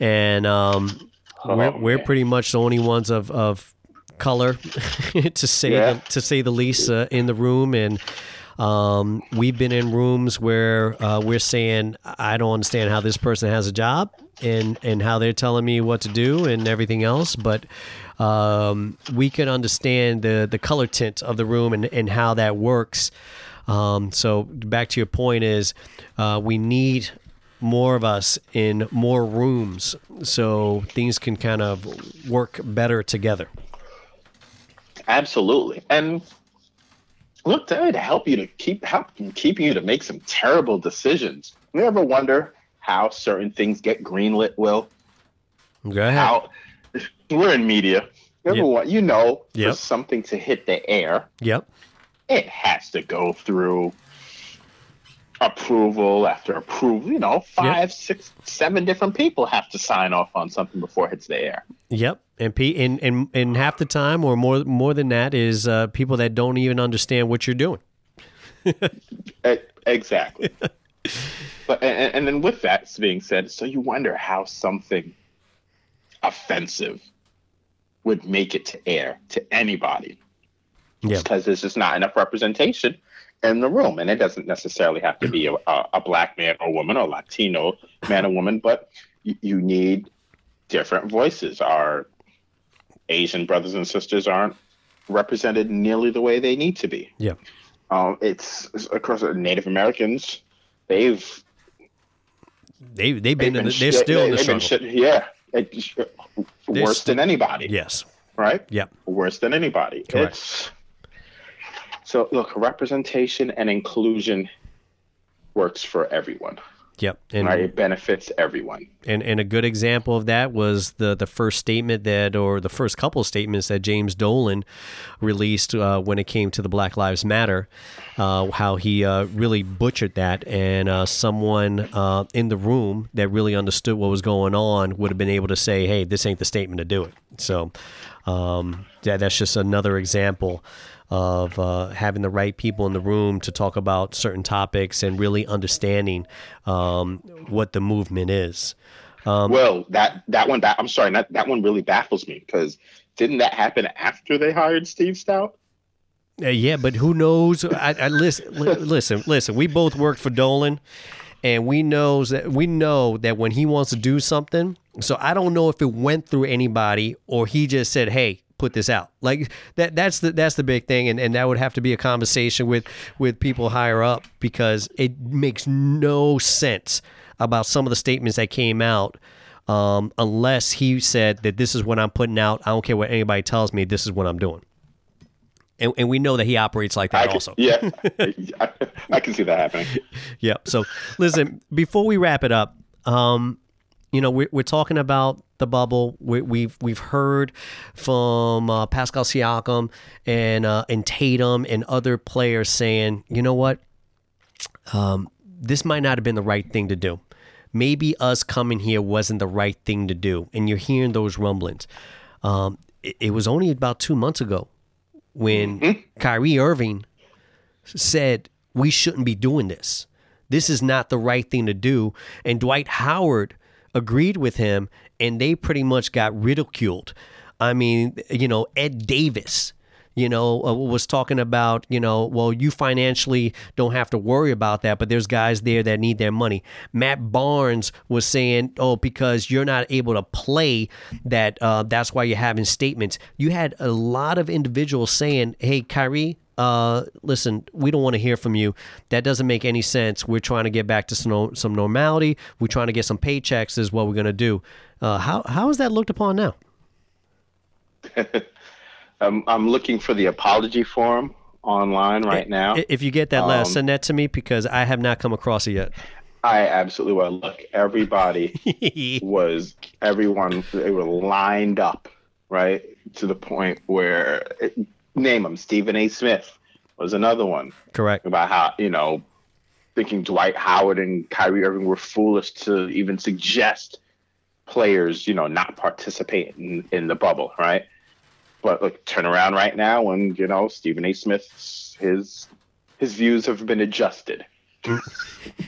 and um, we're, Oh, we're man. pretty much the only ones of, of color to say Yeah. the, to say the least uh, in the room and um, we've been in rooms where uh, we're saying I don't understand how this person has a job and and how they're telling me what to do and everything else. But um, we can understand the the color tint of the room and, and how that works. Um, so back to your point is uh, we need more of us in more rooms so things can kind of work better together. Absolutely, and look, to to help you to keep help keep you to make some terrible decisions. You ever wonder how certain things get greenlit? Will go ahead how we're in media. You ever Yep. want you know Yep. for something to hit the air, yep it has to go through approval after approval. You know, five, six, seven different people have to sign off on something before it hits the air. Yep, and P and, and and half the time, or more more than that, is uh, people that don't even understand what you're doing. Exactly. but and, and then with that being said, so you wonder how something offensive would make it to air to anybody. Yeah. because there's just not enough representation in the room, and it doesn't necessarily have to be a, a, a black man or woman or Latino man or woman, but you, you need different voices. Our Asian brothers and sisters aren't represented nearly the way they need to be. Yeah. Um, it's of course Native Americans. They've They they've been they've in the, sh- they're still in the struggle. sh- yeah, It's worse st- than anybody. Yes. Right. Yep. worse than anybody. Correct. It's so look, representation and inclusion works for everyone. Yep. And right? It benefits everyone. And and a good example of that was the the first statement that, or the first couple of statements that James Dolan released uh, when it came to the Black Lives Matter, uh, how he uh, really butchered that, and uh, someone uh, in the room that really understood what was going on would have been able to say, "Hey, this ain't the statement to do it." So, um, that that's just another example of uh, having the right people in the room to talk about certain topics and really understanding um, what the movement is. Um, well, that that one, ba- I'm sorry, that that one really baffles me because didn't that happen after they hired Steve Stoute? Uh, yeah, but who knows? I, I listen, li- listen, listen. We both worked for Dolan, and we knows that we know that when he wants to do something. So I don't know if it went through anybody or he just said, "Hey, put this out." Like that. That's the that's the big thing, and, and that would have to be a conversation with with people higher up because it makes no sense about some of the statements that came out. Um, unless he said that this is what I'm putting out, I don't care what anybody tells me. This is what I'm doing and, and we know that he operates like that can, also. Yeah, I, I can see that happening. Yeah. So listen, before we wrap it up, um, you know, we're, we're talking about the bubble. We, we've we've heard from uh, Pascal Siakam and uh, and Tatum and other players saying, you know what, um, this might not have been the right thing to do. Maybe us coming here wasn't the right thing to do, and you're hearing those rumblings. Um, it, it was only about two months ago when Kyrie Irving said we shouldn't be doing this. This is not the right thing to do. And Dwight Howard agreed with him, and they pretty much got ridiculed. I mean, you know, Ed Davis, you know, uh, was talking about, you know, well, you financially don't have to worry about that, but there's guys there that need their money. Matt Barnes was saying, oh, because you're not able to play, that uh, that's why you're having statements. You had a lot of individuals saying, hey, Kyrie, uh, listen, we don't want to hear from you. That doesn't make any sense. We're trying to get back to some, some normality. We're trying to get some paychecks, is what we're going to do. Uh, how, how is that looked upon now? um, I'm looking for the apology form online right now. If you get that, Um, send that to me because I have not come across it yet. I absolutely will. Look, everybody was everyone. They were lined up, right, to the point where name them. Stephen A. Smith was another one Correct. about how you know thinking Dwight Howard and Kyrie Irving were foolish to even suggest players, you know, not participate in, in the bubble, right? But look, turn around right now, and you know, Stephen A. Smith's his his views have been adjusted.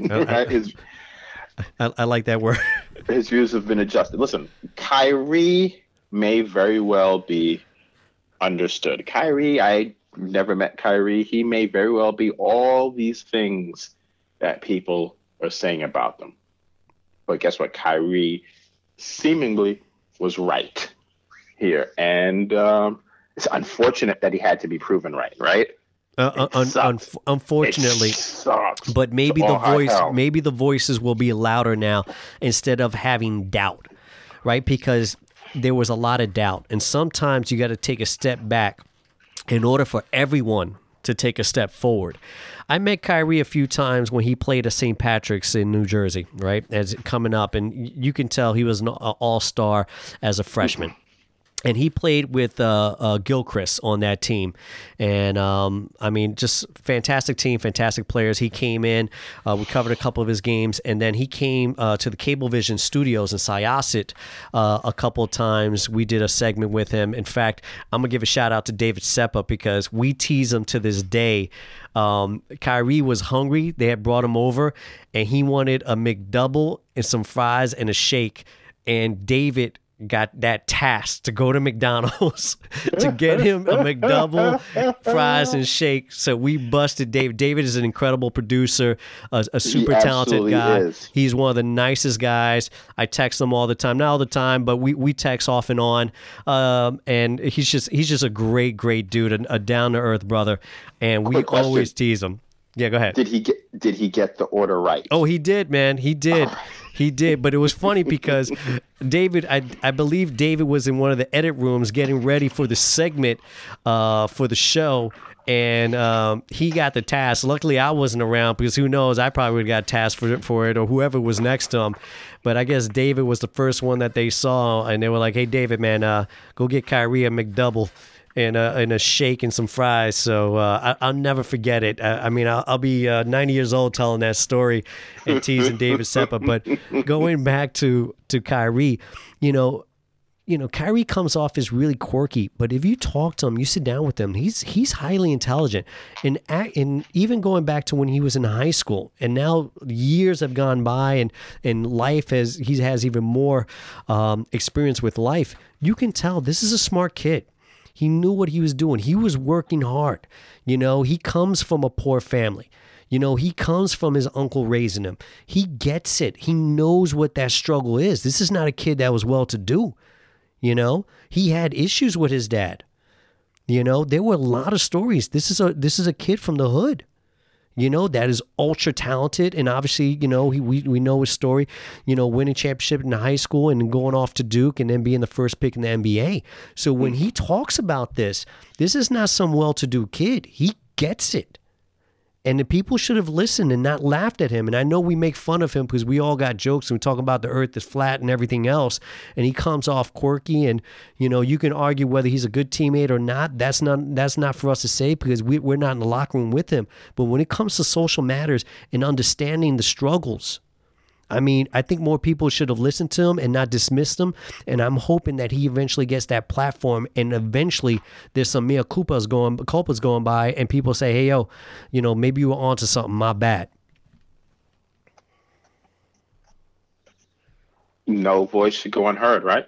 right? His I, I like that word. his views have been adjusted. Listen, Kyrie may very well be understood. Kyrie, I never met Kyrie. He may very well be all these things that people are saying about them. But guess what? Kyrie seemingly was right here. And um, it's unfortunate that he had to be proven right, right? Uh, un, un, unfortunately, but maybe the Oh, hell. voice, maybe the voices will be louder now instead of having doubt, right? Because there was a lot of doubt, and sometimes you got to take a step back in order for everyone to take a step forward. I met Kyrie a few times when he played at St. Patrick's in New Jersey, right? As coming up, and you can tell he was an all star as a freshman. And he played with uh, uh, Gilchrist on that team, and um, I mean, just fantastic team, fantastic players. He came in, uh, we covered a couple of his games, and then he came uh, to the Cablevision Studios in Syosset uh, a couple of times. We did a segment with him. In fact, I'm gonna give a shout out to David Seppa because we tease him to this day. Um, Kyrie was hungry; they had brought him over, and he wanted a McDouble and some fries and a shake, and David got that task to go to McDonald's to get him a McDouble, fries, and shake. So we busted David. David is an incredible producer, a, a super talented guy. Is. He's one of the nicest guys. I text him all the time, not all the time, but we, we text off and on. Um, and he's just he's just a great, great dude, a, a down to earth brother. And we always tease him. Yeah, go ahead. Did he get did he get the order right? Oh, he did, man. He did. He did, but it was funny because David, I, I believe David was in one of the edit rooms getting ready for the segment uh, for the show, and um, he got the task. Luckily, I wasn't around because who knows, I probably would have got tasked for it, for it or whoever was next to him. But I guess David was the first one that they saw, and they were like, "Hey, David, man, uh, go get Kyrie a McDouble." And a, and a shake and some fries. So uh, I, will never forget it. I, I mean, I'll, I'll be uh, 90 years old telling that story and teasing David Seppa. But going back to to Kyrie, you know, you know, Kyrie comes off as really quirky, but if you talk to him, you sit down with him, he's he's highly intelligent. And and even going back to when he was in high school, and now years have gone by, and and life has he has even more um, experience with life. You can tell this is a smart kid. He knew what he was doing. He was working hard. You know, he comes from a poor family. You know, he comes from his uncle raising him. He gets it. He knows what that struggle is. This is not a kid that was well to do. You know, he had issues with his dad. You know, there were a lot of stories. This is a this is a kid from the hood you know, that is ultra talented. And obviously, you know, he, we, we know his story, you know, winning championship in high school and going off to Duke and then being the first pick in the NBA. So when hmm. he talks about this, this is not some well to do kid. He gets it. And the people should have listened and not laughed at him. And I know we make fun of him because we all got jokes and we talk about the earth is flat and everything else. And he comes off quirky and, you know, you can argue whether he's a good teammate or not. That's not that's not for us to say because we, we're not in the locker room with him. But when it comes to social matters and understanding the struggles, I mean, I think more people should have listened to him and not dismissed him. And I'm hoping that he eventually gets that platform and eventually there's some mea culpas going culpas going by and people say, Hey yo, you know, maybe you were onto something, my bad. No voice should go unheard, right?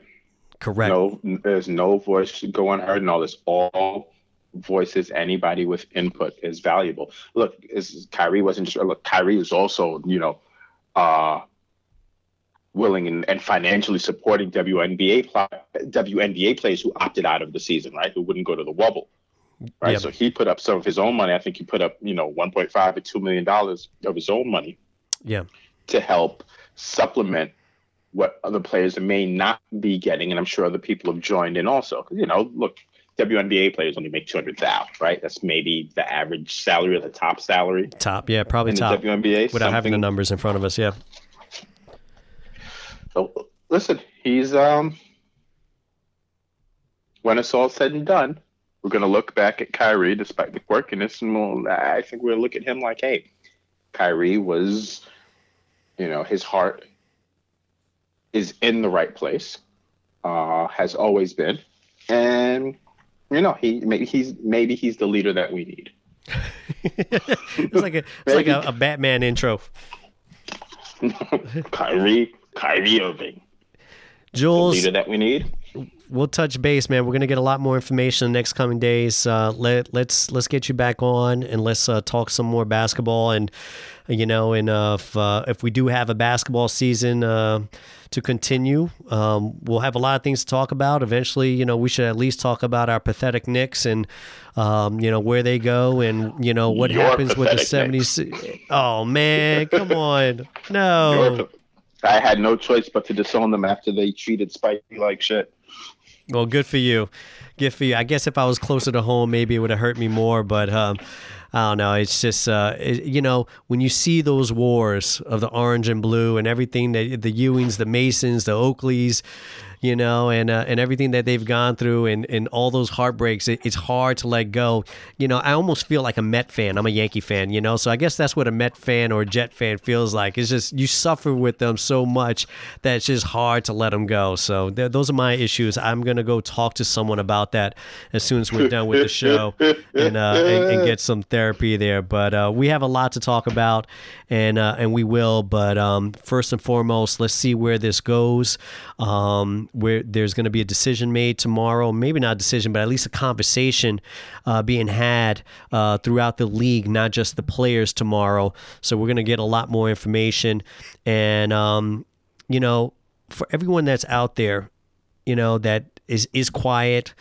Correct. No there's no voice should go unheard and all this all voices anybody with input is valuable. Look, is Kyrie wasn't just look, Kyrie is also, you know, uh willing and, and financially supporting WNBA WNBA players who opted out of the season, right? Who wouldn't go to the wubble. Right. Yep. So he put up some of his own money. I think he put up, you know, 1.5 to 2 million dollars of his own money. Yeah. To help supplement what other players may not be getting, and I'm sure other people have joined in also. You know, look, WNBA players only make 200,000, right? That's maybe the average salary or the top salary. Top, yeah, probably top. WNBA without having the numbers in front of us, yeah. So listen, he's um when it's all said and done, we're gonna look back at Kyrie despite the quirkiness, and we'll, I think we'll look at him like, hey, Kyrie was, you know, his heart is in the right place, uh, has always been, and you know, he maybe he's maybe he's the leader that we need. it's like a it's like a, a Batman intro. Kyrie Kyrie Irving. Jules, leader that we need. We'll touch base, man. We're gonna get a lot more information in the next coming days. Uh, let let's let's get you back on and let's uh, talk some more basketball. And you know, and uh, if uh, if we do have a basketball season uh, to continue, um, we'll have a lot of things to talk about. Eventually, you know, we should at least talk about our pathetic Knicks and um, you know where they go and you know what Your happens with the seventies. Oh man, come on, no. I had no choice but to disown them after they treated Spikey like shit. Well, good for you. Good for you. I guess if I was closer to home, maybe it would have hurt me more. But um, I don't know. It's just uh, it, you know when you see those wars of the orange and blue and everything that the Ewings, the Masons, the Oakleys, you know, and uh, and everything that they've gone through, and and all those heartbreaks. It, it's hard to let go. You know, I almost feel like a Met fan. I'm a Yankee fan, you know, so I guess that's what a Met fan or a Jet fan feels like. It's just you suffer with them so much that it's just hard to let them go. So th- those are my issues. I'm gonna go talk to someone about that as soon as we're done with the show, and uh, and, and get some therapy there. But uh, we have a lot to talk about, and uh, and we will. But um, first and foremost, let's see where this goes. Um, where there's going to be a decision made tomorrow, maybe not a decision, but at least a conversation uh, being had uh, throughout the league, not just the players tomorrow. So we're going to get a lot more information, and um, you know, for everyone that's out there, you know that is is quiet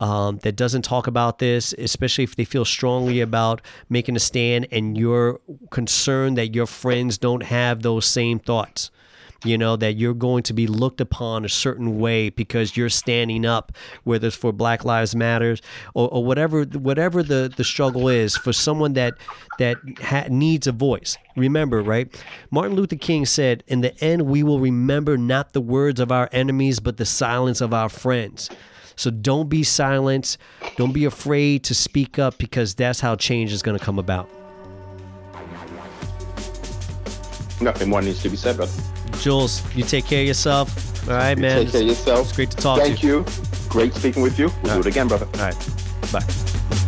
um, that doesn't talk about this, especially if they feel strongly about making a stand and you're concerned that your friends don't have those same thoughts. You know, that you're going to be looked upon a certain way because you're standing up, whether it's for Black Lives Matters or, or whatever whatever the, the struggle is for someone that that ha- needs a voice. Remember, right? Martin Luther King said, "In the end, we will remember not the words of our enemies, but the silence of our friends." So don't be silent. Don't be afraid to speak up because that's how change is going to come about. Nothing more needs to be said, brother. Jules, you take care of yourself. All right, You man. Take care of yourself. It's great to talk Thank to you. Thank you. Great speaking with you. We'll All do it again, brother. All right. Bye.